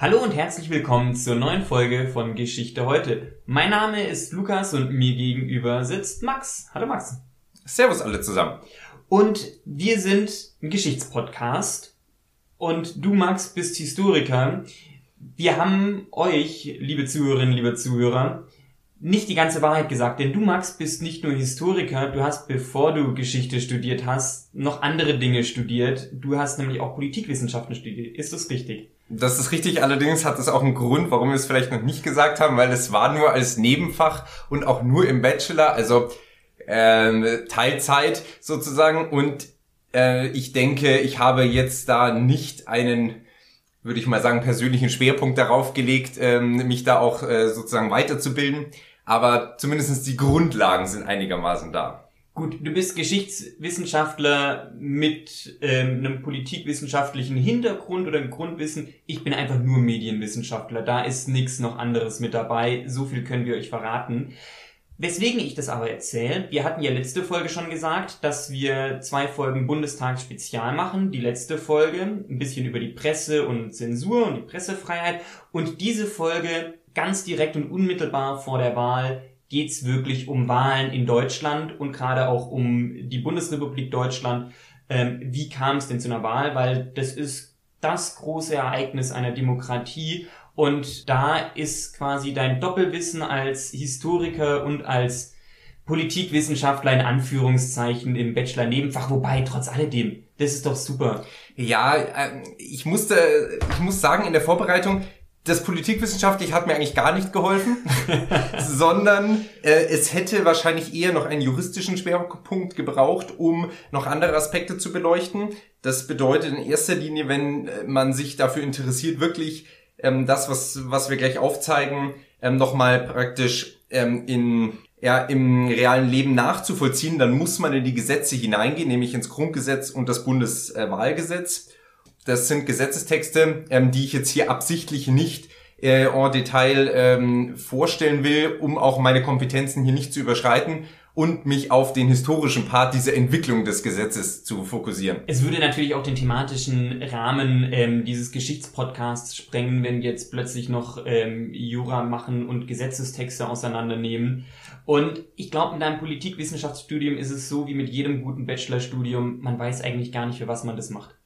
Hallo und herzlich willkommen zur neuen Folge von Geschichte heute. Mein Name ist Lukas und mir gegenüber sitzt Max. Hallo Max. Servus alle zusammen. Und wir sind ein Geschichtspodcast und du Max bist Historiker. Wir haben euch, liebe Zuhörerinnen, liebe Zuhörer, nicht die ganze Wahrheit gesagt, denn du Max bist nicht nur Historiker, du hast bevor du Geschichte studiert hast, noch andere Dinge studiert. Du hast nämlich auch Politikwissenschaften studiert. Ist das richtig? Das ist richtig, allerdings hat es auch einen Grund, warum wir es vielleicht noch nicht gesagt haben, weil es war nur als Nebenfach und auch nur im Bachelor, also ähm, Teilzeit sozusagen. Und äh, ich denke, ich habe jetzt da nicht einen, würde ich mal sagen, persönlichen Schwerpunkt darauf gelegt, ähm, mich da auch äh, sozusagen weiterzubilden. Aber zumindestens die Grundlagen sind einigermaßen da. Gut, du bist Geschichtswissenschaftler mit ähm, einem politikwissenschaftlichen Hintergrund oder Grundwissen. Ich bin einfach nur Medienwissenschaftler. Da ist nichts noch anderes mit dabei. So viel können wir euch verraten. Weswegen ich das aber erzähle, wir hatten ja letzte Folge schon gesagt, dass wir zwei Folgen Bundestagsspezial machen. Die letzte Folge ein bisschen über die Presse und Zensur und die Pressefreiheit. Und diese Folge ganz direkt und unmittelbar vor der Wahl geht's wirklich um Wahlen in Deutschland und gerade auch um die Bundesrepublik Deutschland. Ähm, wie kam es denn zu einer Wahl? Weil das ist das große Ereignis einer Demokratie und da ist quasi dein Doppelwissen als Historiker und als Politikwissenschaftler in Anführungszeichen im Bachelor-Nebenfach, wobei trotz alledem, das ist doch super. Ja, äh, ich musste, ich muss sagen, in der Vorbereitung, das Politikwissenschaftlich hat mir eigentlich gar nicht geholfen, sondern äh, es hätte wahrscheinlich eher noch einen juristischen Schwerpunkt gebraucht, um noch andere Aspekte zu beleuchten. Das bedeutet in erster Linie, wenn äh, man sich dafür interessiert, wirklich ähm, das, was, was wir gleich aufzeigen, ähm, nochmal praktisch ähm, in ja, im realen Leben nachzuvollziehen, dann muss man in die Gesetze hineingehen, nämlich ins Grundgesetz und das Bundeswahlgesetz. Das sind Gesetzestexte, ähm, die ich jetzt hier absichtlich nicht äh, en Detail ähm, vorstellen will, um auch meine Kompetenzen hier nicht zu überschreiten und mich auf den historischen Part dieser Entwicklung des Gesetzes zu fokussieren. Es würde natürlich auch den thematischen Rahmen ähm, dieses Geschichtspodcasts sprengen, wenn wir jetzt plötzlich noch ähm, Jura machen und Gesetzestexte auseinandernehmen. Und ich glaube, in deinem Politikwissenschaftsstudium ist es so wie mit jedem guten Bachelorstudium, man weiß eigentlich gar nicht, für was man das macht.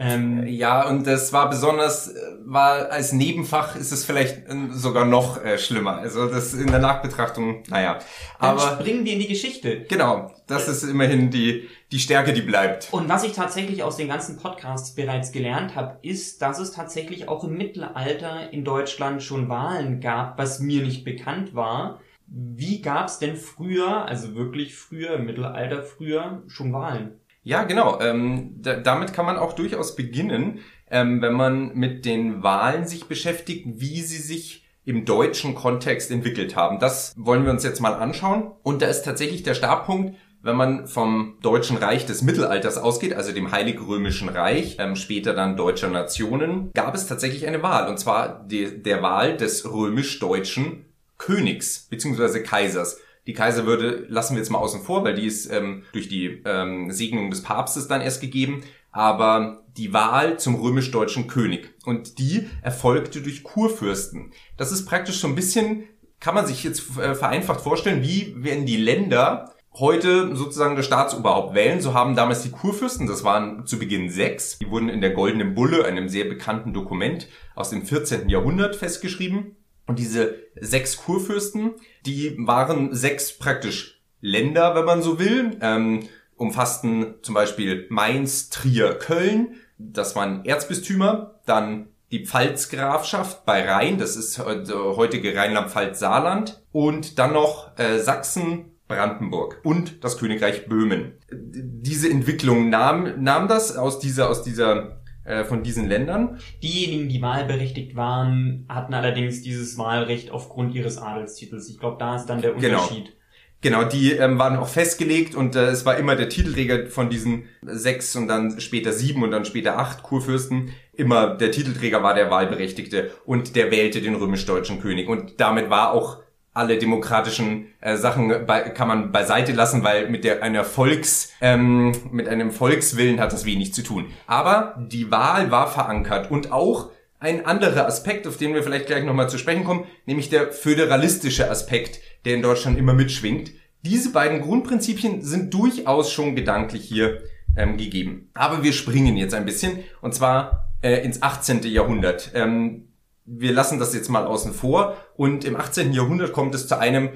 Ähm, ja, und das war besonders, äh, war als Nebenfach ist es vielleicht äh, sogar noch äh, schlimmer. Also das in der Nachbetrachtung, naja. Aber dann springen wir in die Geschichte. Genau, das ist immerhin die, die Stärke, die bleibt. Und was ich tatsächlich aus den ganzen Podcasts bereits gelernt habe, ist, dass es tatsächlich auch im Mittelalter in Deutschland schon Wahlen gab, was mir nicht bekannt war. Wie gab's denn früher, also wirklich früher, im Mittelalter früher, schon Wahlen? Ja, genau. Ähm, da, damit kann man auch durchaus beginnen, ähm, wenn man mit den Wahlen sich beschäftigt, wie sie sich im deutschen Kontext entwickelt haben. Das wollen wir uns jetzt mal anschauen. Und da ist tatsächlich der Startpunkt, wenn man vom Deutschen Reich des Mittelalters ausgeht, also dem Heilig Römischen Reich, ähm, später dann deutscher Nationen, gab es tatsächlich eine Wahl. Und zwar die, der Wahl des römisch-deutschen Königs bzw. Kaisers. Die Kaiserwürde lassen wir jetzt mal außen vor, weil die ist ähm, durch die ähm, Segnung des Papstes dann erst gegeben. Aber die Wahl zum römisch-deutschen König. Und die erfolgte durch Kurfürsten. Das ist praktisch so ein bisschen, kann man sich jetzt äh, vereinfacht vorstellen, wie wenn die Länder heute sozusagen das Staatsoberhaupt wählen. So haben damals die Kurfürsten, das waren zu Beginn sechs, die wurden in der Goldenen Bulle, einem sehr bekannten Dokument aus dem 14. Jahrhundert festgeschrieben. Und diese sechs Kurfürsten, die waren sechs praktisch Länder, wenn man so will, ähm, umfassten zum Beispiel Mainz, Trier, Köln. Das waren Erzbistümer. Dann die Pfalzgrafschaft bei Rhein, das ist heutige Rheinland-Pfalz-Saarland. Und dann noch äh, Sachsen, Brandenburg und das Königreich Böhmen. Diese Entwicklung nahm, nahm das aus dieser, aus dieser äh, von diesen Ländern. Diejenigen, die wahlberechtigt waren, hatten allerdings dieses Wahlrecht aufgrund ihres Adelstitels. Ich glaube, da ist dann der genau. Unterschied. Genau. Genau, die ähm, waren auch festgelegt und äh, es war immer der Titelträger von diesen sechs und dann später sieben und dann später acht Kurfürsten. Immer der Titelträger war der Wahlberechtigte und der wählte den römisch-deutschen König. Und damit war auch alle demokratischen äh, Sachen bei, kann man beiseite lassen, weil mit der einer Volks ähm, mit einem Volkswillen hat das wenig zu tun. Aber die Wahl war verankert und auch ein anderer Aspekt, auf den wir vielleicht gleich nochmal zu sprechen kommen, nämlich der föderalistische Aspekt, der in Deutschland immer mitschwingt. Diese beiden Grundprinzipien sind durchaus schon gedanklich hier ähm, gegeben. Aber wir springen jetzt ein bisschen, und zwar äh, ins 18. Jahrhundert. Ähm, wir lassen das jetzt mal außen vor. Und im 18. Jahrhundert kommt es zu einem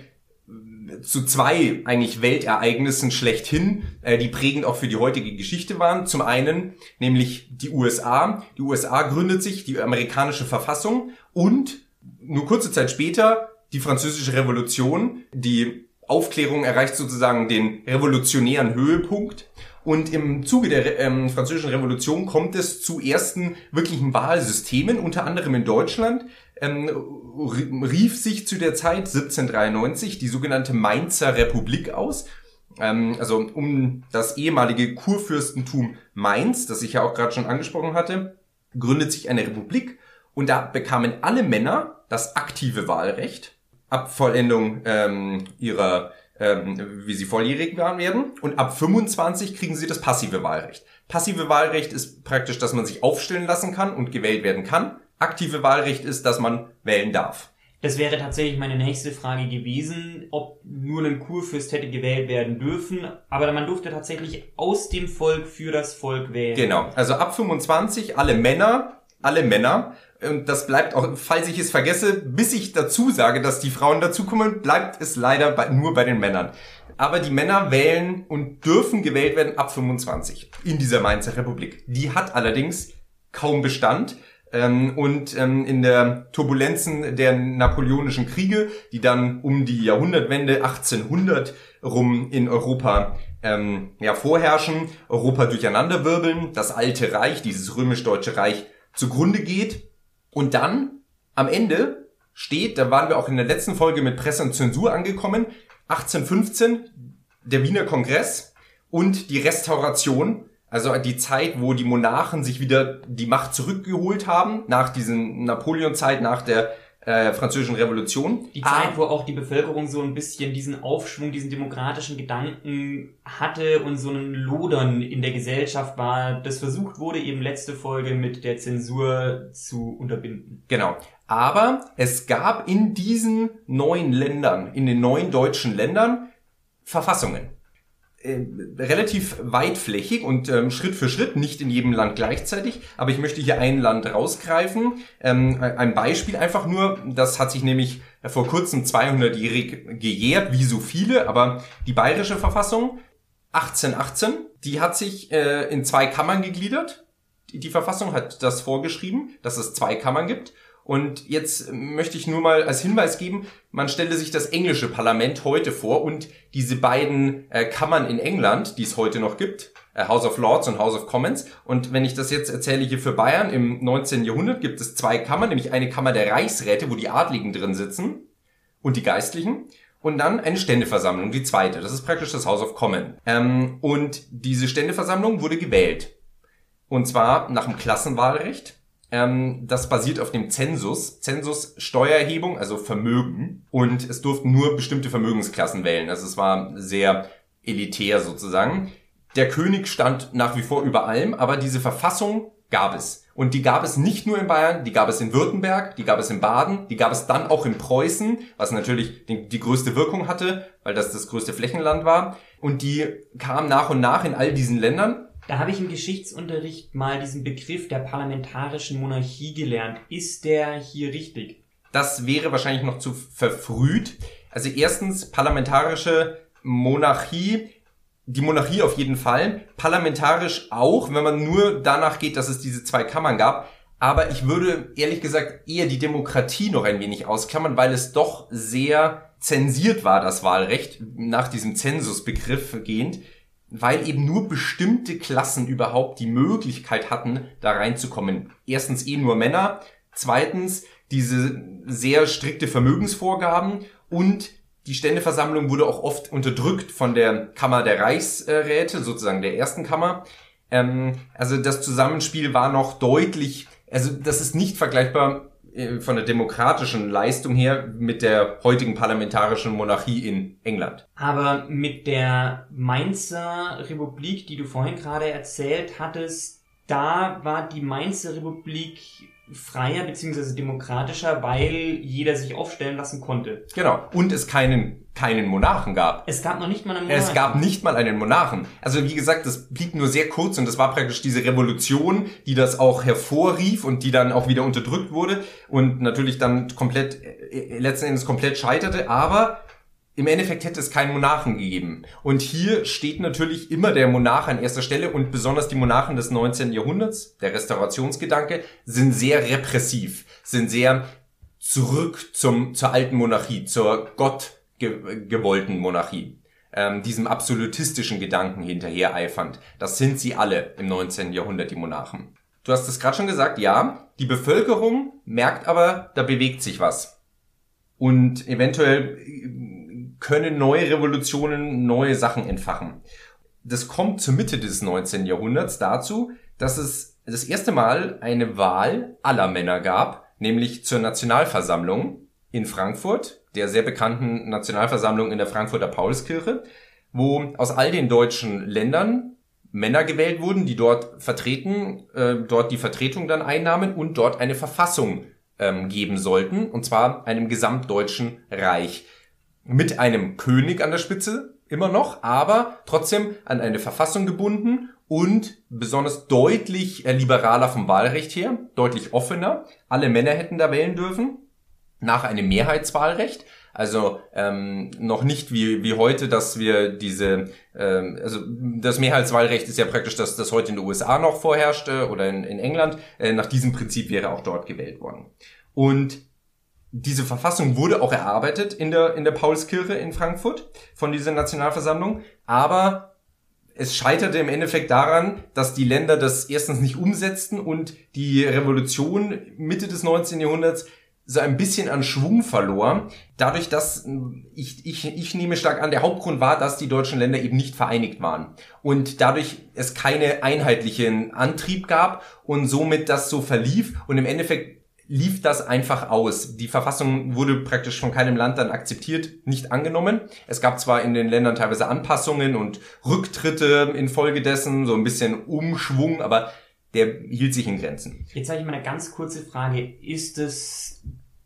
zu zwei eigentlich Weltereignissen schlechthin, äh, die prägend auch für die heutige Geschichte waren. Zum einen nämlich die USA. Die USA gründet sich, die amerikanische Verfassung und nur kurze Zeit später die französische Revolution. Die Aufklärung erreicht sozusagen den revolutionären Höhepunkt. Und im Zuge der ähm, französischen Revolution kommt es zu ersten wirklichen Wahlsystemen, unter anderem in Deutschland. Ähm, rief sich zu der Zeit 1793 die sogenannte Mainzer Republik aus. Ähm, also um das ehemalige Kurfürstentum Mainz, das ich ja auch gerade schon angesprochen hatte, gründet sich eine Republik und da bekamen alle Männer das aktive Wahlrecht ab Vollendung ähm, ihrer ähm, wie sie volljährig werden. Und ab 25 kriegen sie das passive Wahlrecht. Passive Wahlrecht ist praktisch, dass man sich aufstellen lassen kann und gewählt werden kann. Aktive Wahlrecht ist, dass man wählen darf. Das wäre tatsächlich meine nächste Frage gewesen, ob nur ein Kurfürst hätte gewählt werden dürfen, aber man durfte tatsächlich aus dem Volk für das Volk wählen. Genau, also ab 25 alle Männer, alle Männer und das bleibt auch, falls ich es vergesse, bis ich dazu sage, dass die Frauen dazukommen, bleibt es leider bei, nur bei den Männern. Aber die Männer wählen und dürfen gewählt werden ab 25 in dieser Mainzer Republik. Die hat allerdings kaum Bestand. Ähm, und ähm, in der Turbulenzen der napoleonischen Kriege, die dann um die Jahrhundertwende 1800 rum in Europa ähm, ja, vorherrschen, Europa durcheinanderwirbeln, das alte Reich, dieses römisch-deutsche Reich zugrunde geht und dann am Ende steht, da waren wir auch in der letzten Folge mit Presse und Zensur angekommen, 1815 der Wiener Kongress und die Restauration, also die Zeit, wo die Monarchen sich wieder die Macht zurückgeholt haben, nach diesen Napoleon-Zeit, nach der äh, französischen Revolution. Die Zeit, ah. wo auch die Bevölkerung so ein bisschen diesen Aufschwung, diesen demokratischen Gedanken hatte und so ein Lodern in der Gesellschaft war, das versucht wurde eben letzte Folge mit der Zensur zu unterbinden. Genau. Aber es gab in diesen neuen Ländern, in den neuen deutschen Ländern, Verfassungen. Äh, relativ weitflächig und ähm, Schritt für Schritt, nicht in jedem Land gleichzeitig, aber ich möchte hier ein Land rausgreifen. Ähm, ein Beispiel einfach nur, das hat sich nämlich vor kurzem 200-jährig gejährt, wie so viele, aber die bayerische Verfassung 1818, die hat sich äh, in zwei Kammern gegliedert. Die, die Verfassung hat das vorgeschrieben, dass es zwei Kammern gibt. Und jetzt möchte ich nur mal als Hinweis geben, man stelle sich das englische Parlament heute vor und diese beiden äh, Kammern in England, die es heute noch gibt, äh, House of Lords und House of Commons. Und wenn ich das jetzt erzähle hier für Bayern, im 19. Jahrhundert gibt es zwei Kammern, nämlich eine Kammer der Reichsräte, wo die Adligen drin sitzen und die Geistlichen. Und dann eine Ständeversammlung, die zweite. Das ist praktisch das House of Commons. Ähm, und diese Ständeversammlung wurde gewählt. Und zwar nach dem Klassenwahlrecht ähm, das basiert auf dem Zensus. Zensus Steuererhebung, also Vermögen. Und es durften nur bestimmte Vermögensklassen wählen. Also es war sehr elitär sozusagen. Der König stand nach wie vor über allem, aber diese Verfassung gab es. Und die gab es nicht nur in Bayern, die gab es in Württemberg, die gab es in Baden, die gab es dann auch in Preußen, was natürlich die, die, größte Wirkung hatte, weil das das größte Flächenland war. Und die kam nach und nach in all diesen Ländern. Da habe ich im Geschichtsunterricht mal diesen Begriff der parlamentarischen Monarchie gelernt. Ist der hier richtig? Das wäre wahrscheinlich noch zu verfrüht. Also erstens parlamentarische Monarchie, die Monarchie auf jeden Fall, parlamentarisch auch, wenn man nur danach geht, dass es diese zwei Kammern gab. Aber ich würde ehrlich gesagt eher die Demokratie noch ein wenig ausklammern, weil es doch sehr zensiert war, das Wahlrecht, nach diesem Zensusbegriff gehend weil eben nur bestimmte Klassen überhaupt die Möglichkeit hatten, da reinzukommen. Erstens eh nur Männer, zweitens diese sehr strikte Vermögensvorgaben und die Ständeversammlung wurde auch oft unterdrückt von der Kammer der Reichsräte, sozusagen der ersten Kammer. Ähm, also das Zusammenspiel war noch deutlich, also das ist nicht vergleichbar von der demokratischen Leistung her mit der heutigen parlamentarischen Monarchie in England. Aber mit der Mainzer Republik, die du vorhin gerade erzählt hattest, da war die Mainzer Republik freier bzw. demokratischer, weil jeder sich aufstellen lassen konnte. Genau. Und es keinen, keinen Monarchen gab. Es gab noch nicht mal einen Monarchen. Es gab nicht mal einen Monarchen. Also wie gesagt, das blieb nur sehr kurz und das war praktisch diese Revolution, die das auch hervorrief und die dann auch wieder unterdrückt wurde und natürlich dann komplett, äh, letzten Endes komplett scheiterte. Aber im Endeffekt hätte es keinen Monarchen gegeben. Und hier steht natürlich immer der Monarch an erster Stelle und besonders die Monarchen des 19. Jahrhunderts, der Restaurationsgedanke, sind sehr repressiv, sind sehr zurück zum, zur alten Monarchie, zur gottgewollten Monarchie, ähm, diesem absolutistischen Gedanken hinterher. Das sind sie alle im 19. Jahrhundert, die Monarchen. Du hast es gerade schon gesagt, ja, die Bevölkerung merkt aber, da bewegt sich was. Und eventuell können neue Revolutionen neue Sachen entfachen. Das kommt zur Mitte des 19. Jahrhunderts dazu, dass es das erste Mal eine Wahl aller Männer gab, nämlich zur Nationalversammlung in Frankfurt, der sehr bekannten Nationalversammlung in der Frankfurter Paulskirche, wo aus all den deutschen Ländern Männer gewählt wurden, die dort vertreten, äh, dort die Vertretung dann einnahmen und dort eine Verfassung ähm, geben sollten, und zwar einem gesamtdeutschen Reich mit einem König an der Spitze immer noch, aber trotzdem an eine Verfassung gebunden und besonders deutlich äh, liberaler vom Wahlrecht her, deutlich offener. Alle Männer hätten da wählen dürfen, nach einem Mehrheitswahlrecht. Also ähm, noch nicht wie, wie heute, dass wir diese, ähm, also das Mehrheitswahlrecht ist ja praktisch, dass das heute in den USA noch vorherrschte oder in, in England. Äh, nach diesem Prinzip wäre auch dort gewählt worden. Und diese Verfassung wurde auch erarbeitet in der, in der Paulskirche in Frankfurt von dieser Nationalversammlung, aber es scheiterte im Endeffekt daran, dass die Länder das erstens nicht umsetzten und die Revolution Mitte des 19. Jahrhunderts so ein bisschen an Schwung verlor. Dadurch, dass ich, ich, ich nehme stark an, der Hauptgrund war, dass die deutschen Länder eben nicht vereinigt waren. Und dadurch es keine einheitlichen Antrieb gab und somit das so verlief und im Endeffekt lief das einfach aus. Die Verfassung wurde praktisch von keinem Land dann akzeptiert, nicht angenommen. Es gab zwar in den Ländern teilweise Anpassungen und Rücktritte infolgedessen, so ein bisschen Umschwung, aber der hielt sich in Grenzen. Jetzt habe ich mal eine ganz kurze Frage. Ist es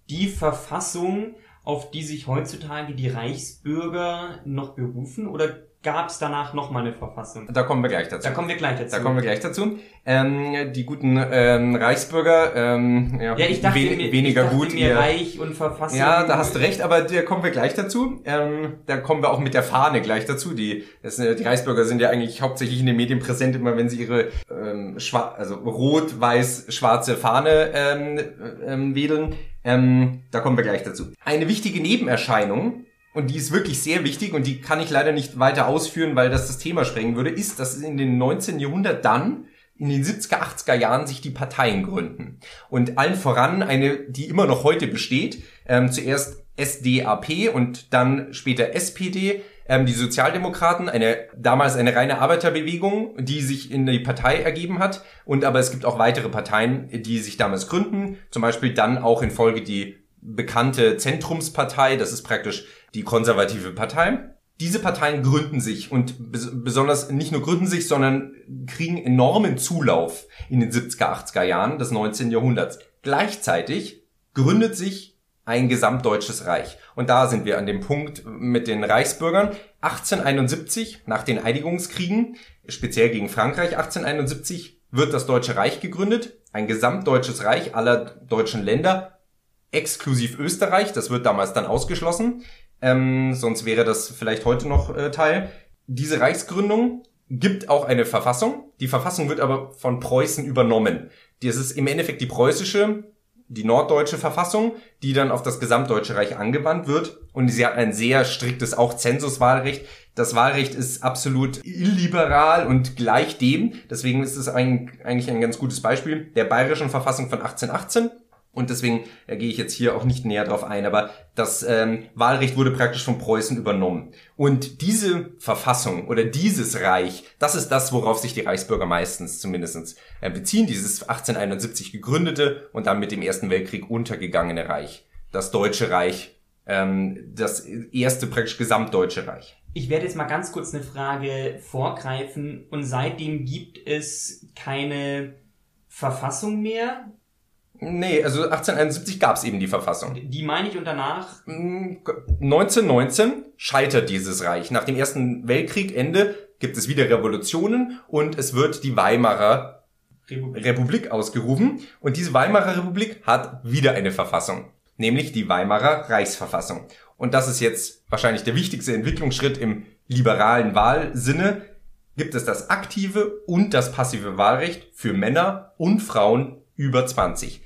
die Verfassung, auf die sich heutzutage die Reichsbürger noch berufen oder gab es danach nochmal eine Verfassung. Da kommen wir gleich dazu. Da kommen wir gleich dazu. Da kommen wir gleich dazu. Ähm, die guten ähm, Reichsbürger, ähm, ja, ja ich dachte we mir, weniger ich dachte gut. Mir Reich und Verfassung. Ja, da hast du recht, aber da kommen wir gleich dazu. Ähm, da kommen wir auch mit der Fahne gleich dazu. Die, das, die Reichsbürger sind ja eigentlich hauptsächlich in den Medien präsent, immer wenn sie ihre ähm, also rot-weiß-schwarze Fahne ähm, ähm, wedeln. Ähm, da kommen wir gleich dazu. Eine wichtige Nebenerscheinung und die ist wirklich sehr wichtig und die kann ich leider nicht weiter ausführen, weil das das Thema sprengen würde, ist, dass in den 19. Jahrhundert dann in den 70er, 80er Jahren sich die Parteien gründen. Und allen voran eine, die immer noch heute besteht, ähm, zuerst SDAP und dann später SPD, ähm, die Sozialdemokraten, eine damals eine reine Arbeiterbewegung, die sich in die Partei ergeben hat. Und aber es gibt auch weitere Parteien, die sich damals gründen, zum Beispiel dann auch in Folge die bekannte Zentrumspartei, das ist praktisch die konservative Partei. Diese Parteien gründen sich und besonders nicht nur gründen sich, sondern kriegen enormen Zulauf in den 70er, 80er Jahren des 19. Jahrhunderts. Gleichzeitig gründet sich ein gesamtdeutsches Reich. Und da sind wir an dem Punkt mit den Reichsbürgern. 1871, nach den Einigungskriegen, speziell gegen Frankreich 1871, wird das Deutsche Reich gegründet. Ein gesamtdeutsches Reich aller deutschen Länder, exklusiv Österreich. Das wird damals dann ausgeschlossen ähm, sonst wäre das vielleicht heute noch äh, Teil. Diese Reichsgründung gibt auch eine Verfassung. Die Verfassung wird aber von Preußen übernommen. Das ist im Endeffekt die preußische, die norddeutsche Verfassung, die dann auf das gesamtdeutsche Reich angewandt wird. Und sie hat ein sehr striktes auch Zensuswahlrecht. Das Wahlrecht ist absolut illiberal und gleich dem. Deswegen ist es eigentlich ein ganz gutes Beispiel der bayerischen Verfassung von 1818 und deswegen äh, gehe ich jetzt hier auch nicht näher drauf ein, aber das ähm, Wahlrecht wurde praktisch von Preußen übernommen. Und diese Verfassung oder dieses Reich, das ist das, worauf sich die Reichsbürger meistens zumindest äh, beziehen, dieses 1871 gegründete und dann mit dem Ersten Weltkrieg untergegangene Reich. Das Deutsche Reich, ähm, das erste praktisch gesamtdeutsche Reich. Ich werde jetzt mal ganz kurz eine Frage vorgreifen und seitdem gibt es keine Verfassung mehr Nee, also 1871 gab es eben die Verfassung. Die meine ich und danach? 1919 mm, scheitert dieses Reich. Nach dem Ersten Weltkrieg Ende gibt es wieder Revolutionen und es wird die Weimarer Republik. Republik ausgerufen. Und diese Weimarer Republik hat wieder eine Verfassung, nämlich die Weimarer Reichsverfassung. Und das ist jetzt wahrscheinlich der wichtigste Entwicklungsschritt im liberalen Wahlsinne. Gibt es das aktive und das passive Wahlrecht für Männer und Frauen über 20.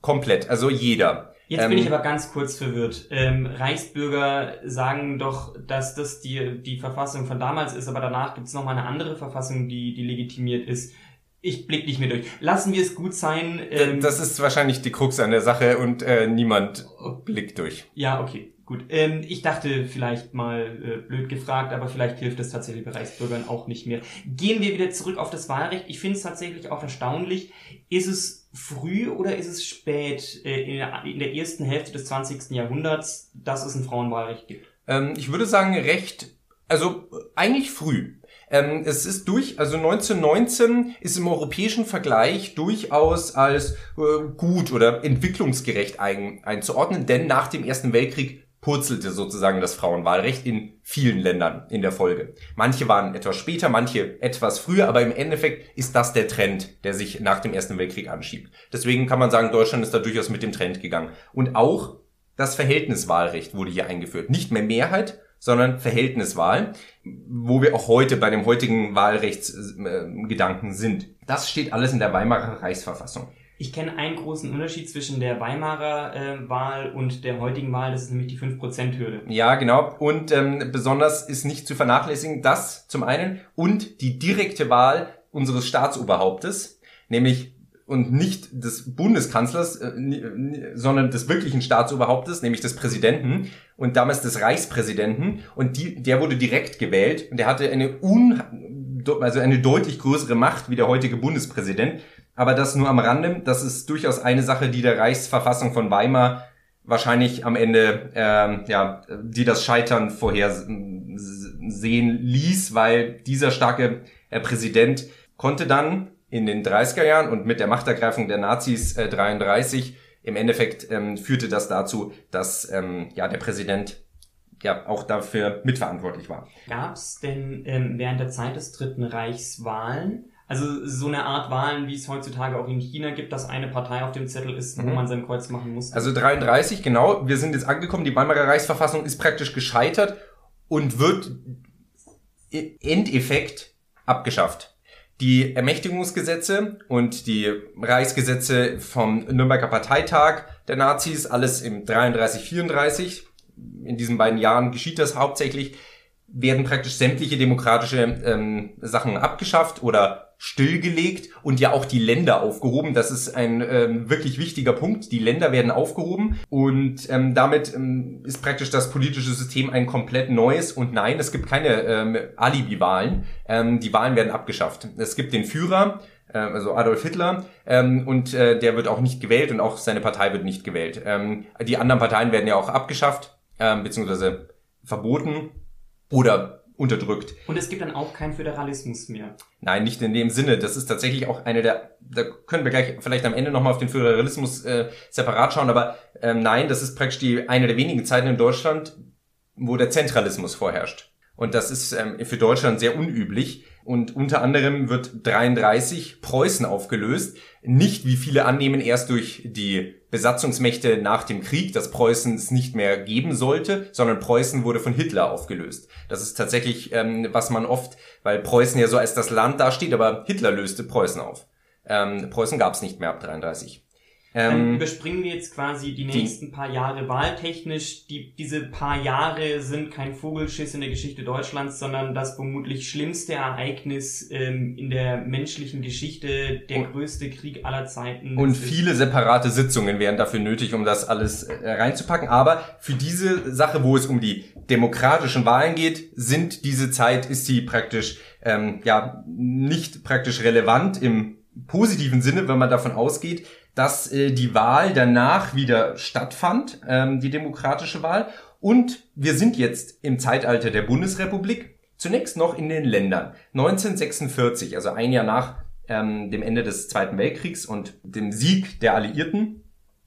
Komplett, also jeder. Jetzt ähm, bin ich aber ganz kurz verwirrt. Ähm, Reichsbürger sagen doch, dass das die, die Verfassung von damals ist, aber danach gibt es nochmal eine andere Verfassung, die, die legitimiert ist. Ich blick nicht mehr durch. Lassen wir es gut sein. Ähm, das ist wahrscheinlich die Krux an der Sache und äh, niemand blickt durch. Ja, okay. Gut, ähm, ich dachte vielleicht mal äh, blöd gefragt, aber vielleicht hilft es tatsächlich bei Reichsbürgern auch nicht mehr. Gehen wir wieder zurück auf das Wahlrecht. Ich finde es tatsächlich auch erstaunlich. Ist es früh oder ist es spät äh, in, der, ersten Hälfte des 20. Jahrhunderts, dass es ein Frauenwahlrecht gibt? Ähm, ich würde sagen recht, also eigentlich früh. Ähm, es ist durch, also 1919 ist im europäischen Vergleich durchaus als äh, gut oder entwicklungsgerecht ein, einzuordnen, denn nach dem Ersten Weltkrieg purzelte sozusagen das Frauenwahlrecht in vielen Ländern in der Folge. Manche waren etwas später, manche etwas früher, aber im Endeffekt ist das der Trend, der sich nach dem Ersten Weltkrieg anschiebt. Deswegen kann man sagen, Deutschland ist da durchaus mit dem Trend gegangen. Und auch das Verhältniswahlrecht wurde hier eingeführt. Nicht mehr Mehrheit, sondern Verhältniswahl, wo wir auch heute bei dem heutigen Wahlrechtsgedanken sind. Das steht alles in der Weimarer Reichsverfassung. Ich kenne einen großen Unterschied zwischen der Weimarer äh, Wahl und der heutigen Wahl, das ist nämlich die 5%-Hürde. Ja, genau. Und ähm, besonders ist nicht zu vernachlässigen, das zum einen und die direkte Wahl unseres Staatsoberhauptes, nämlich und nicht des Bundeskanzlers, äh, sondern des wirklichen Staatsoberhauptes, nämlich des Präsidenten und damals des Reichspräsidenten. Und die, der wurde direkt gewählt und der hatte eine un, also eine deutlich größere Macht wie der heutige Bundespräsident. Aber das nur am Rande. Das ist durchaus eine Sache, die der Reichsverfassung von Weimar wahrscheinlich am Ende, ähm, ja, die das Scheitern vorher sehen ließ, weil dieser starke äh, Präsident konnte dann in den 30er Jahren und mit der Machtergreifung der Nazis äh, 33 im Endeffekt ähm, führte das dazu, dass ähm, ja der Präsident ja auch dafür mitverantwortlich war. Gab es denn ähm, während der Zeit des Dritten Reichs Wahlen? Also so eine Art Wahlen, wie es heutzutage auch in China gibt, dass eine Partei auf dem Zettel ist, wo mhm. man sein Kreuz machen muss. Also 33, genau. Wir sind jetzt angekommen. Die Weimarer Reichsverfassung ist praktisch gescheitert und wird Endeffekt abgeschafft. Die Ermächtigungsgesetze und die Reichsgesetze vom Nürnberger Parteitag der Nazis, alles im 33, 34, in diesen beiden Jahren geschieht das hauptsächlich, werden praktisch sämtliche demokratische ähm, Sachen abgeschafft oder stillgelegt und ja auch die Länder aufgehoben. Das ist ein ähm, wirklich wichtiger Punkt. Die Länder werden aufgehoben und ähm, damit ähm, ist praktisch das politische System ein komplett neues. Und nein, es gibt keine ähm, Alibi-Wahlen. Ähm, die Wahlen werden abgeschafft. Es gibt den Führer, äh, also Adolf Hitler, ähm, und äh, der wird auch nicht gewählt und auch seine Partei wird nicht gewählt. Ähm, die anderen Parteien werden ja auch abgeschafft, ähm, beziehungsweise verboten oder unterdrückt. Und es gibt dann auch keinen Föderalismus mehr. Nein, nicht in dem Sinne. Das ist tatsächlich auch eine der, da können wir gleich vielleicht am Ende nochmal auf den Föderalismus äh, separat schauen, aber ähm, nein, das ist praktisch die eine der wenigen Zeiten in Deutschland, wo der Zentralismus vorherrscht. Und das ist ähm, für Deutschland sehr unüblich. Und unter anderem wird 33 Preußen aufgelöst. Nicht, wie viele annehmen, erst durch die Besatzungsmächte nach dem Krieg, dass Preußen es nicht mehr geben sollte, sondern Preußen wurde von Hitler aufgelöst. Das ist tatsächlich, ähm, was man oft, weil Preußen ja so als das Land dasteht, aber Hitler löste Preußen auf. Ähm, Preußen gab es nicht mehr ab 33. Ähm, Dann überspringen wir jetzt quasi die nächsten die, paar Jahre wahltechnisch. Die, diese paar Jahre sind kein Vogelschiss in der Geschichte Deutschlands, sondern das vermutlich schlimmste Ereignis ähm, in der menschlichen Geschichte, der und, größte Krieg aller Zeiten. Und viele separate Sitzungen wären dafür nötig, um das alles äh, reinzupacken. Aber für diese Sache, wo es um die demokratischen Wahlen geht, sind diese Zeit, ist sie praktisch ähm, ja nicht praktisch relevant im positiven Sinne, wenn man davon ausgeht, dass äh, die Wahl danach wieder stattfand, ähm, die demokratische Wahl. Und wir sind jetzt im Zeitalter der Bundesrepublik, zunächst noch in den Ländern. 1946, also ein Jahr nach ähm, dem Ende des Zweiten Weltkriegs und dem Sieg der Alliierten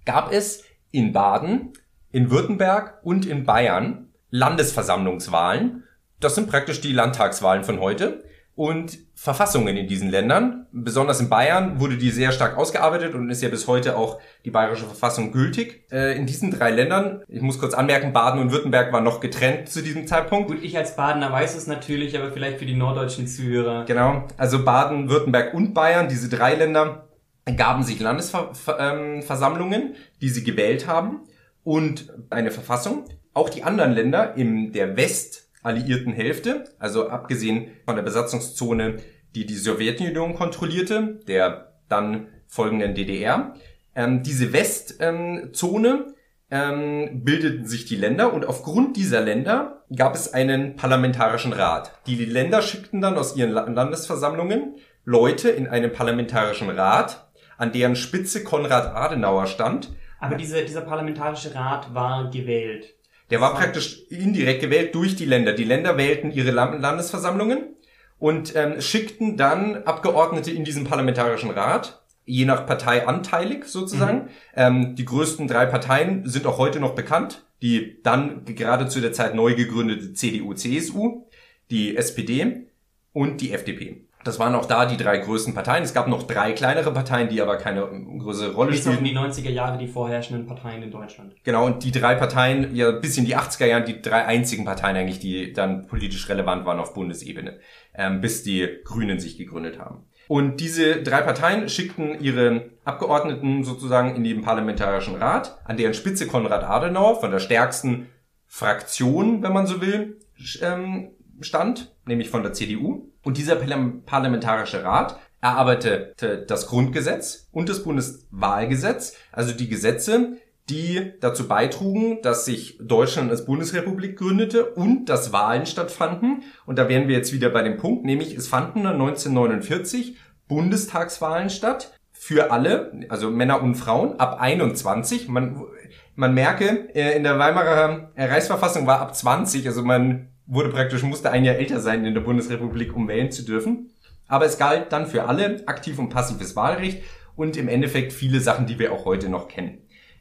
gab es in Baden, in Württemberg und in Bayern Landesversammlungswahlen. Das sind praktisch die Landtagswahlen von heute und Verfassungen in diesen Ländern. Besonders in Bayern wurde die sehr stark ausgearbeitet und ist ja bis heute auch die bayerische Verfassung gültig. Äh, in diesen drei Ländern, ich muss kurz anmerken, Baden und Württemberg waren noch getrennt zu diesem Zeitpunkt. Gut, ich als Badener weiß es natürlich, aber vielleicht für die norddeutschen Zuhörer. Genau, also Baden, Württemberg und Bayern, diese drei Länder gaben sich Landesversammlungen, ähm, die sie gewählt haben und eine Verfassung. Auch die anderen Länder in der West alliierten Hälfte, also abgesehen von der Besatzungszone, die die Sowjetunion kontrollierte, der dann folgenden DDR. Ähm, diese Westzone ähm, bildeten sich die Länder und aufgrund dieser Länder gab es einen parlamentarischen Rat. Die Länder schickten dann aus ihren Landesversammlungen Leute in einen parlamentarischen Rat, an deren Spitze Konrad Adenauer stand. Aber diese, dieser parlamentarische Rat war gewählt. Der war praktisch indirekt gewählt durch die Länder. Die Länder wählten ihre Landesversammlungen und ähm, schickten dann Abgeordnete in diesen parlamentarischen Rat, je nach Partei anteilig sozusagen. Mhm. Ähm, die größten drei Parteien sind auch heute noch bekannt. Die dann gerade zu der Zeit neu gegründete CDU-CSU, die SPD und die FDP. Das waren auch da die drei größten Parteien. Es gab noch drei kleinere Parteien, die aber keine größere Rolle Bis spielten. Bis um die 90er Jahre die vorherrschenden Parteien in Deutschland. Genau, und die drei Parteien, ja bis in die 80er Jahre, die drei einzigen Parteien eigentlich, die dann politisch relevant waren auf Bundesebene, ähm, bis die Grünen sich gegründet haben. Und diese drei Parteien schickten ihre Abgeordneten sozusagen in den Parlamentarischen Rat, an deren Spitze Konrad Adenauer von der stärksten Fraktion, wenn man so will, ähm, stand, nämlich von der CDU. Und dieser Parlamentarische Rat erarbeitete das Grundgesetz und das Bundeswahlgesetz, also die Gesetze, die dazu beitrugen, dass sich Deutschland als Bundesrepublik gründete und dass Wahlen stattfanden. Und da wären wir jetzt wieder bei dem Punkt, nämlich es fanden 1949 Bundestagswahlen statt für alle, also Männer und Frauen, ab 21. Man, man merke, äh, in der Weimarer Reichsverfassung war ab 20, also man wurde praktisch, musste ein Jahr älter sein in der Bundesrepublik, um wählen zu dürfen. Aber es galt dann für alle aktiv und passives Wahlrecht und im Endeffekt viele Sachen, die wir auch heute noch kennen.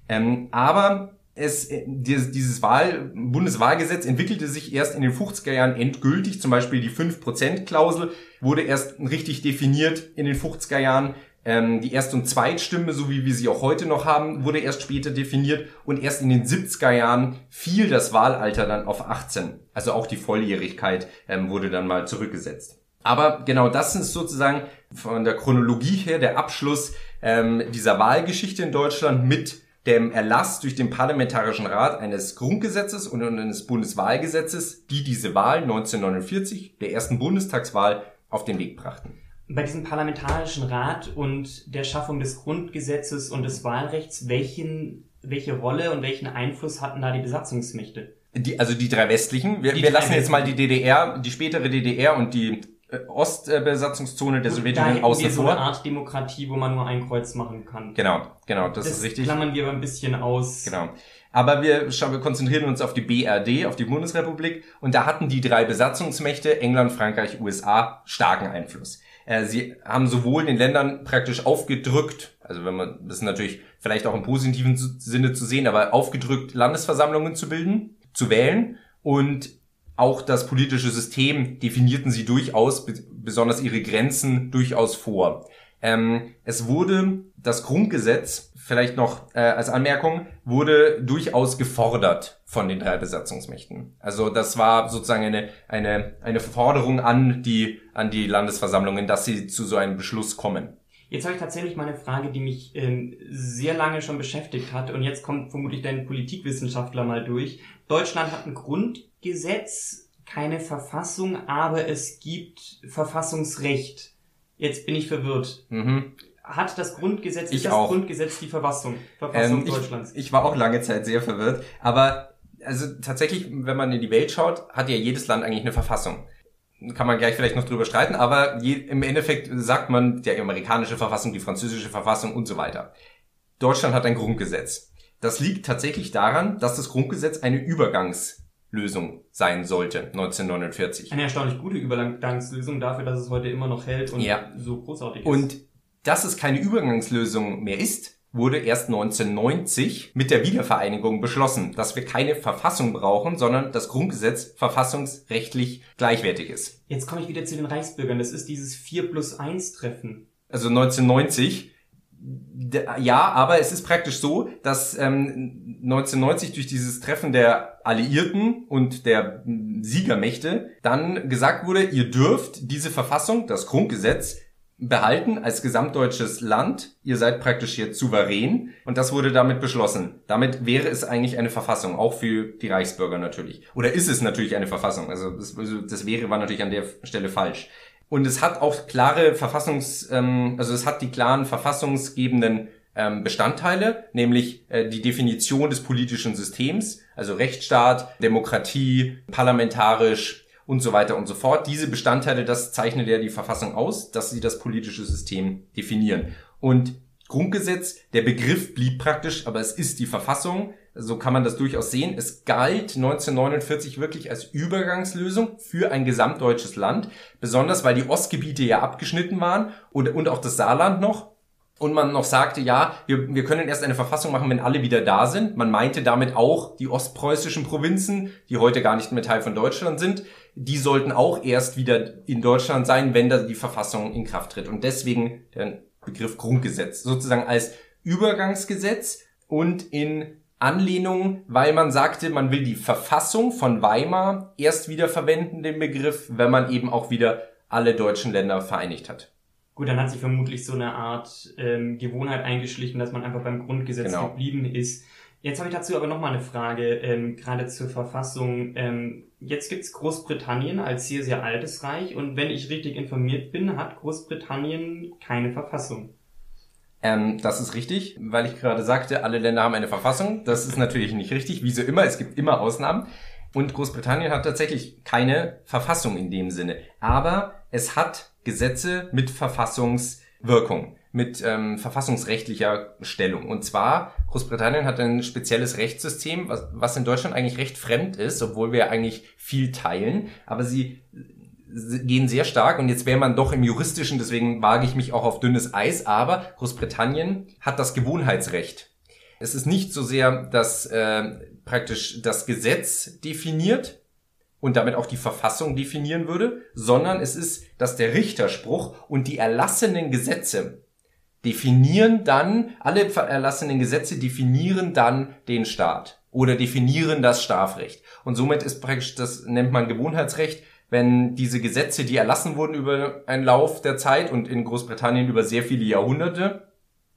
Ähm, aber es, dieses Wahl, Bundeswahlgesetz entwickelte sich erst in den 50er Jahren endgültig. Zum Beispiel die 5%-Klausel wurde erst richtig definiert in den 50er Jahren. Ähm, die Erst- und Zweitstimme, so wie wir sie auch heute noch haben, wurde erst später definiert und erst in den 70er Jahren fiel das Wahlalter dann auf 18. Also auch die Volljährigkeit ähm, wurde dann mal zurückgesetzt. Aber genau das ist sozusagen von der Chronologie her der Abschluss ähm, dieser Wahlgeschichte in Deutschland mit dem Erlass durch den Parlamentarischen Rat eines Grundgesetzes und eines Bundeswahlgesetzes, die diese Wahl 1949, der ersten Bundestagswahl, auf den Weg brachten bei diesem Parlamentarischen Rat und der Schaffung des Grundgesetzes und des Wahlrechts, welchen, welche Rolle und welchen Einfluss hatten da die Besatzungsmächte? Die, also die drei westlichen. Wir, die wir lassen jetzt mal die DDR, die spätere DDR und die äh, Ostbesatzungszone der Sowjetunion außen vor. so eine Art Demokratie, wo man nur ein Kreuz machen kann. Genau, genau, das, das ist richtig. klammern wir aber ein bisschen aus. Genau. Aber wir, schauen, wir konzentrieren uns auf die BRD, auf die Bundesrepublik, und da hatten die drei Besatzungsmächte, England, Frankreich, USA, starken Einfluss. Äh, sie haben sowohl den Ländern praktisch aufgedrückt, also wenn man, das ist natürlich vielleicht auch im positiven Sinne zu sehen, aber aufgedrückt, Landesversammlungen zu bilden, zu wählen und auch das politische System definierten sie durchaus, besonders ihre Grenzen durchaus vor. Ähm, es wurde das Grundgesetz, vielleicht noch äh, als Anmerkung, wurde durchaus gefordert von den drei Besatzungsmächten. Also das war sozusagen eine, eine, eine Forderung an die, an die Landesversammlungen, dass sie zu so einem Beschluss kommen. Jetzt habe ich tatsächlich mal eine Frage, die mich ähm, sehr lange schon beschäftigt hat und jetzt kommt vermutlich dein Politikwissenschaftler mal durch. Deutschland hat ein Grundgesetz, keine Verfassung, aber es gibt Verfassungsrecht. Jetzt bin ich verwirrt. Mhm. Hat das Grundgesetz, ich das auch. Grundgesetz die Verfassung, Verfassung ähm, Deutschlands? Ich, ich war auch lange Zeit sehr verwirrt, aber also tatsächlich, wenn man in die Welt schaut, hat ja jedes Land eigentlich eine Verfassung. Kann man gleich vielleicht noch drüber streiten, aber je, im Endeffekt sagt man die amerikanische Verfassung, die französische Verfassung und so weiter. Deutschland hat ein Grundgesetz. Das liegt tatsächlich daran, dass das Grundgesetz eine Übergangs Lösung sein sollte, 1949. Eine erstaunlich gute Übergangslösung dafür, dass es heute immer noch hält und Ja. so großartig ist. Und dass es keine Übergangslösung mehr ist, wurde erst 1990 mit der Wiedervereinigung beschlossen, dass wir keine Verfassung brauchen, sondern das Grundgesetz verfassungsrechtlich gleichwertig ist. Jetzt komme ich wieder zu den Reichsbürgern. Das ist dieses 4 plus 1 Treffen. Also 1990. Ja, aber es ist praktisch so, dass ähm, 1990 durch dieses Treffen der Alliierten und der mm, Siegermächte dann gesagt wurde, ihr dürft diese Verfassung, das Grundgesetz, behalten als gesamtdeutsches Land. Ihr seid praktisch jetzt souverän und das wurde damit beschlossen. Damit wäre es eigentlich eine Verfassung, auch für die Reichsbürger natürlich. Oder ist es natürlich eine Verfassung? Also das, also das wäre war natürlich an der Stelle falsch. Und es hat auch klare Verfassungs, ähm, also es hat die klaren verfassungsgebenden ähm, Bestandteile, nämlich äh, die Definition des politischen Systems, also Rechtsstaat, Demokratie, parlamentarisch und so weiter und so fort. Diese Bestandteile, das zeichnet ja die Verfassung aus, dass sie das politische System definieren. Und Grundgesetz, der Begriff blieb praktisch, aber es ist die Verfassung. So kann man das durchaus sehen. Es galt 1949 wirklich als Übergangslösung für ein gesamtdeutsches Land, besonders weil die Ostgebiete ja abgeschnitten waren und, und auch das Saarland noch. Und man noch sagte, ja, wir, wir können erst eine Verfassung machen, wenn alle wieder da sind. Man meinte damit auch die ostpreußischen Provinzen, die heute gar nicht mehr Teil von Deutschland sind. Die sollten auch erst wieder in Deutschland sein, wenn da die Verfassung in Kraft tritt. Und deswegen der Begriff Grundgesetz, sozusagen als Übergangsgesetz und in Anlehnung, weil man sagte, man will die Verfassung von Weimar erst wieder verwenden, den Begriff, wenn man eben auch wieder alle deutschen Länder vereinigt hat. Gut, dann hat sich vermutlich so eine Art ähm, Gewohnheit eingeschlichen, dass man einfach beim Grundgesetz Genau. geblieben ist. Jetzt habe ich dazu aber nochmal eine Frage, ähm, gerade zur Verfassung. Ähm, jetzt gibt's Großbritannien als sehr, sehr altes Reich und wenn ich richtig informiert bin, hat Großbritannien keine Verfassung. Ähm, das ist richtig, weil ich gerade sagte, alle Länder haben eine Verfassung. Das ist natürlich nicht richtig, wie so immer. Es gibt immer Ausnahmen. Und Großbritannien hat tatsächlich keine Verfassung in dem Sinne. Aber es hat Gesetze mit Verfassungswirkung, mit ähm, verfassungsrechtlicher Stellung. Und zwar, Großbritannien hat ein spezielles Rechtssystem, was, was in Deutschland eigentlich recht fremd ist, obwohl wir eigentlich viel teilen. Aber sie gehen sehr stark und jetzt wäre man doch im juristischen, deswegen wage ich mich auch auf dünnes Eis, aber Großbritannien hat das Gewohnheitsrecht. Es ist nicht so sehr, dass äh, praktisch das Gesetz definiert und damit auch die Verfassung definieren würde, sondern es ist, dass der Richterspruch und die erlassenen Gesetze definieren dann, alle erlassenen Gesetze definieren dann den Staat oder definieren das Strafrecht. Und somit ist praktisch, das nennt man Gewohnheitsrecht, wenn diese Gesetze, die erlassen wurden über einen Lauf der Zeit und in Großbritannien über sehr viele Jahrhunderte,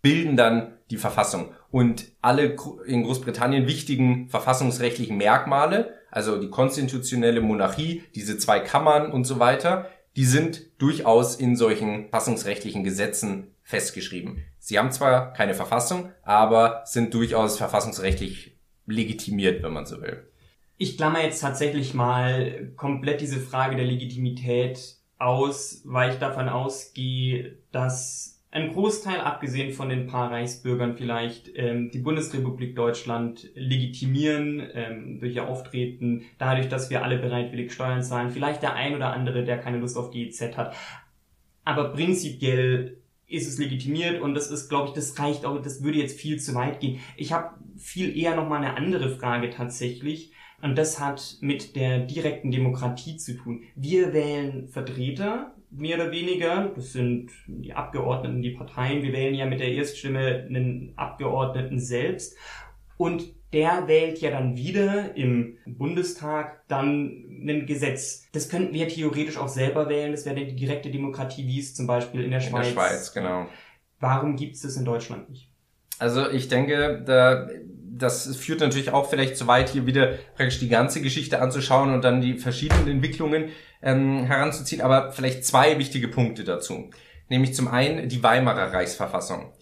bilden dann die Verfassung. Und alle in Großbritannien wichtigen verfassungsrechtlichen Merkmale, also die konstitutionelle Monarchie, diese zwei Kammern und so weiter, die sind durchaus in solchen verfassungsrechtlichen Gesetzen festgeschrieben. Sie haben zwar keine Verfassung, aber sind durchaus verfassungsrechtlich legitimiert, wenn man so will. Ich klammer jetzt tatsächlich mal komplett diese Frage der Legitimität aus, weil ich davon ausgehe, dass ein Großteil, abgesehen von den paar Reichsbürgern vielleicht, ähm, die Bundesrepublik Deutschland legitimieren ähm, durch ihr Auftreten, dadurch, dass wir alle bereitwillig Steuern zahlen, vielleicht der ein oder andere, der keine Lust auf GEZ hat. Aber prinzipiell ist es legitimiert und das ist, glaube ich, das reicht auch, das würde jetzt viel zu weit gehen. Ich habe viel eher nochmal eine andere Frage tatsächlich. Und das hat mit der direkten Demokratie zu tun. Wir wählen Vertreter, mehr oder weniger. Das sind die Abgeordneten, die Parteien. Wir wählen ja mit der Erststimme einen Abgeordneten selbst. Und der wählt ja dann wieder im Bundestag dann ein Gesetz. Das könnten wir theoretisch auch selber wählen. Das wäre die direkte Demokratie, wie es zum Beispiel in der In Schweiz. der Schweiz, genau. Warum gibt es das in Deutschland nicht? Also ich denke, da, das führt natürlich auch vielleicht zu weit, hier wieder praktisch die ganze Geschichte anzuschauen und dann die verschiedenen Entwicklungen ähm, heranzuziehen, aber vielleicht zwei wichtige Punkte dazu. Nämlich zum einen die Weimarer Reichsverfassung.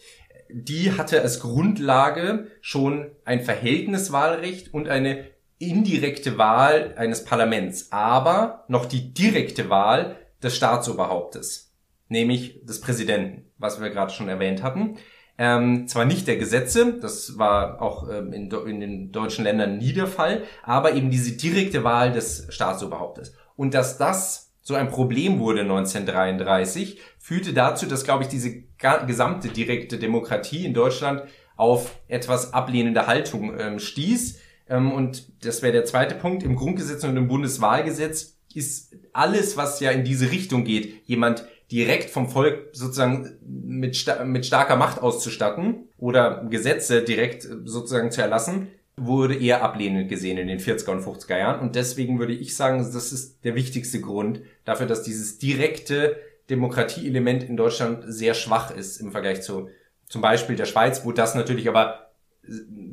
Die hatte als Grundlage schon ein Verhältniswahlrecht und eine indirekte Wahl eines Parlaments, aber noch die direkte Wahl des Staatsoberhauptes, nämlich des Präsidenten, was wir gerade schon erwähnt hatten. Ähm, zwar nicht der Gesetze, das war auch ähm, in, in den deutschen Ländern nie der Fall, aber eben diese direkte Wahl des Staatsoberhauptes. Und dass das so ein Problem wurde 1933, führte dazu, dass, glaube ich, diese gesamte direkte Demokratie in Deutschland auf etwas ablehnende Haltung ähm, stieß. Ähm, und das wäre der zweite Punkt. Im Grundgesetz und im Bundeswahlgesetz ist alles, was ja in diese Richtung geht, jemand direkt vom Volk sozusagen mit, sta mit starker Macht auszustatten oder Gesetze direkt sozusagen zu erlassen, wurde eher ablehnend gesehen in den 40er und 50er Jahren. Und deswegen würde ich sagen, das ist der wichtigste Grund dafür, dass dieses direkte Demokratieelement in Deutschland sehr schwach ist im Vergleich zu zum Beispiel der Schweiz, wo das natürlich aber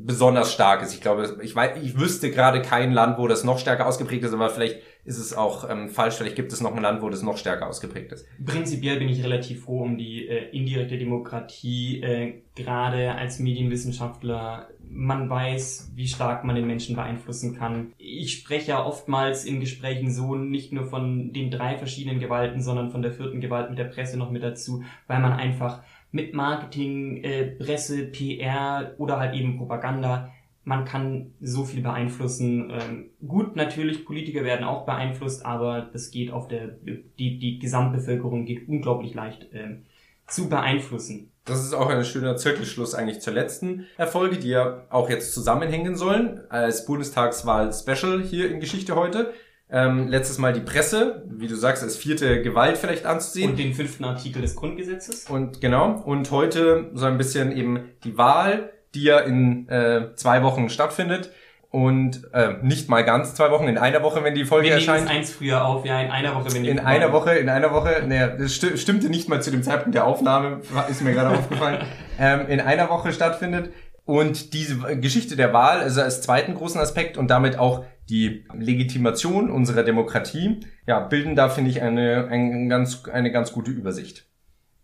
besonders stark ist. Ich glaube, ich weiß, ich wüsste gerade kein Land, wo das noch stärker ausgeprägt ist, aber vielleicht ist es auch ähm, falsch. Vielleicht gibt es noch ein Land, wo das noch stärker ausgeprägt ist. Prinzipiell bin ich relativ froh um die äh, indirekte Demokratie, äh, gerade als Medienwissenschaftler. Man weiß, wie stark man den Menschen beeinflussen kann. Ich spreche ja oftmals in Gesprächen so nicht nur von den drei verschiedenen Gewalten, sondern von der vierten Gewalt mit der Presse noch mit dazu, weil man einfach mit Marketing, äh, Presse, PR oder halt eben Propaganda man kann so viel beeinflussen. Ähm, gut, natürlich, Politiker werden auch beeinflusst, aber das geht auf der, die, die Gesamtbevölkerung geht unglaublich leicht ähm, zu beeinflussen. Das ist auch ein schöner Zirkelschluss eigentlich zur letzten Erfolge, die ja auch jetzt zusammenhängen sollen, als Bundestagswahl-Special hier in Geschichte heute. Ähm, letztes Mal die Presse, wie du sagst, als vierte Gewalt vielleicht anzusehen. Und den fünften Artikel des Grundgesetzes. Und genau. Und heute so ein bisschen eben die Wahl, die ja in äh, zwei Wochen stattfindet. Und äh, nicht mal ganz zwei Wochen, in einer Woche, wenn die Folge Wir erscheint. eins früher auf, ja, in einer Woche, wenn die In einer Woche, in einer Woche, ne, das sti stimmte nicht mal zu dem Zeitpunkt der Aufnahme, ist mir gerade aufgefallen, ähm, in einer Woche stattfindet. Und diese Geschichte der Wahl, also als zweiten großen Aspekt und damit auch die Legitimation unserer Demokratie, ja, bilden da, finde ich, eine, ein ganz, eine ganz gute Übersicht.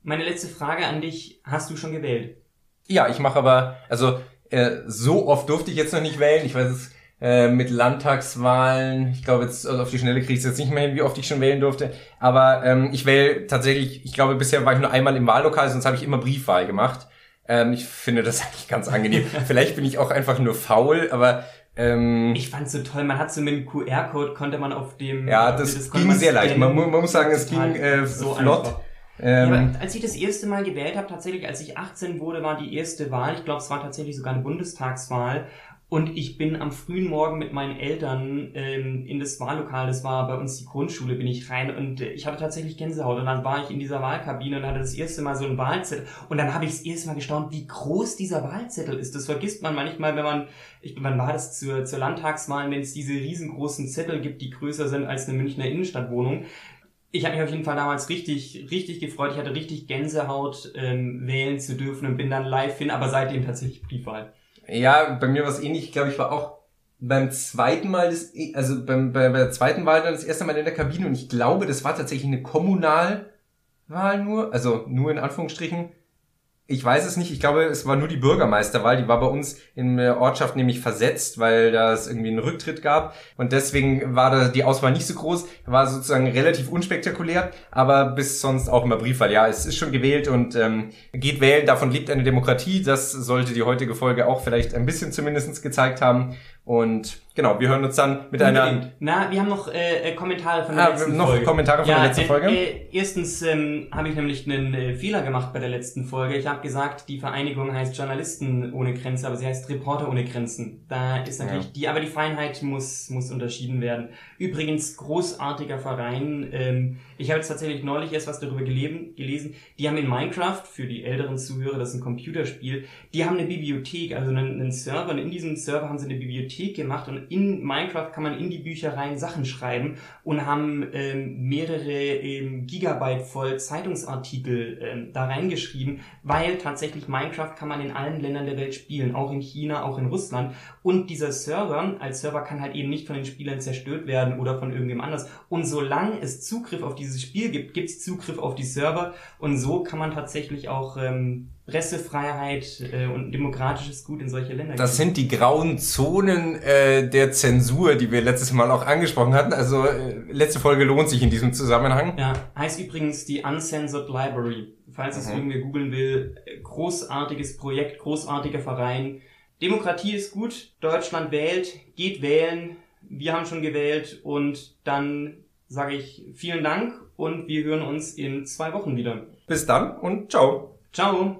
Meine letzte Frage an dich, hast du schon gewählt? Ja, ich mache aber, also äh, so oft durfte ich jetzt noch nicht wählen. Ich weiß es äh, mit Landtagswahlen, ich glaube jetzt also auf die Schnelle kriege ich es jetzt nicht mehr hin, wie oft ich schon wählen durfte. Aber ähm, ich wähle tatsächlich, ich glaube bisher war ich nur einmal im Wahllokal, sonst habe ich immer Briefwahl gemacht. Ähm, ich finde das eigentlich ganz angenehm. Vielleicht bin ich auch einfach nur faul, aber ähm, ich fand's so toll. Man hat so mit dem QR-Code konnte man auf dem ja, das, das ging sehr leicht. Man, man, muss sagen, es ging äh, so flott. Einfach. Ähm, ja, als ich das erste Mal gewählt habe, tatsächlich, als ich 18 wurde, war die erste Wahl. Ich glaube, es war tatsächlich sogar eine Bundestagswahl. Und ich bin am frühen Morgen mit meinen Eltern ähm, in das Wahllokal, das war bei uns die Grundschule, bin ich rein und äh, ich hatte tatsächlich Gänsehaut. Und dann war ich in dieser Wahlkabine und hatte das erste Mal so einen Wahlzettel. Und dann habe ich das erste Mal gestaunt, wie groß dieser Wahlzettel ist. Das vergisst man manchmal, wenn man, ich, wann war das zur, zur Landtagswahl, wenn es diese riesengroßen Zettel gibt, die größer sind als eine Münchner Innenstadtwohnung ich habe mich auf jeden Fall damals richtig, richtig gefreut. Ich hatte richtig Gänsehaut, ähm, wählen zu dürfen und bin dann live hin, aber seitdem tatsächlich Briefwahl. Ja, bei mir war es ähnlich. Ich glaube, ich war auch beim zweiten Mal, das, also beim, bei, bei der zweiten Wahl dann das erste Mal in der Kabine und ich glaube, das war tatsächlich eine Kommunalwahl nur, also nur in Anführungsstrichen. Ich weiß es nicht. Ich glaube, es war nur die Bürgermeisterwahl. Die war bei uns in der Ortschaft nämlich versetzt, weil da es irgendwie einen Rücktritt gab. Und deswegen war da die Auswahl nicht so groß. War sozusagen relativ unspektakulär, aber bis sonst auch immer Briefwahl. Ja, es ist schon gewählt und ähm, geht wählen. Davon lebt eine Demokratie. Das sollte die heutige Folge auch vielleicht ein bisschen zumindestens gezeigt haben. Und genau, wir hören uns dann mit Unbedingt. einer. Na, wir haben noch äh, äh Kommentare von der ah, letzten noch Folge. Kommentare von ja, der letzten äh, Folge. Äh, erstens ähm, habe ich nämlich einen äh, Fehler gemacht bei der letzten Folge. Ich habe gesagt, die Vereinigung heißt Journalisten ohne Grenzen, aber sie heißt Reporter ohne Grenzen. Da ist natürlich ja. die, aber die Feinheit muss muss unterschieden werden. Übrigens großartiger Verein. Ähm, ich habe jetzt tatsächlich neulich erst was darüber gelesen. gelesen. Die haben in Minecraft für die älteren Zuhörer, das ist ein Computerspiel. Die haben eine Bibliothek, also einen, einen Server. Und in diesem Server haben sie eine Bibliothek Bibliothek gemacht und in Minecraft kann man in die Büchereien Sachen schreiben und haben ähm, mehrere ähm, Gigabyte voll Zeitungsartikel ähm, da reingeschrieben, weil tatsächlich Minecraft kann man in allen Ländern der Welt spielen, auch in China, auch in Russland. Und dieser Server als Server kann halt eben nicht von den Spielern zerstört werden oder von irgendjemand anders. Und solange es Zugriff auf dieses Spiel gibt, gibt es Zugriff auf die Server. Und so kann man tatsächlich auch ähm, Pressefreiheit äh, und demokratisches Gut in solche Länder. Das sind die grauen Zonen äh, der Zensur, die wir letztes Mal auch angesprochen hatten. Also äh, letzte Folge lohnt sich in diesem Zusammenhang. Ja, heißt übrigens die Uncensored Library falls es Mhm. irgendwer googeln will. Großartiges Projekt, großartiger Verein. Demokratie ist gut, Deutschland wählt, geht wählen. Wir haben schon gewählt und dann sage ich vielen Dank und wir hören uns in zwei Wochen wieder. Bis dann und ciao. Ciao!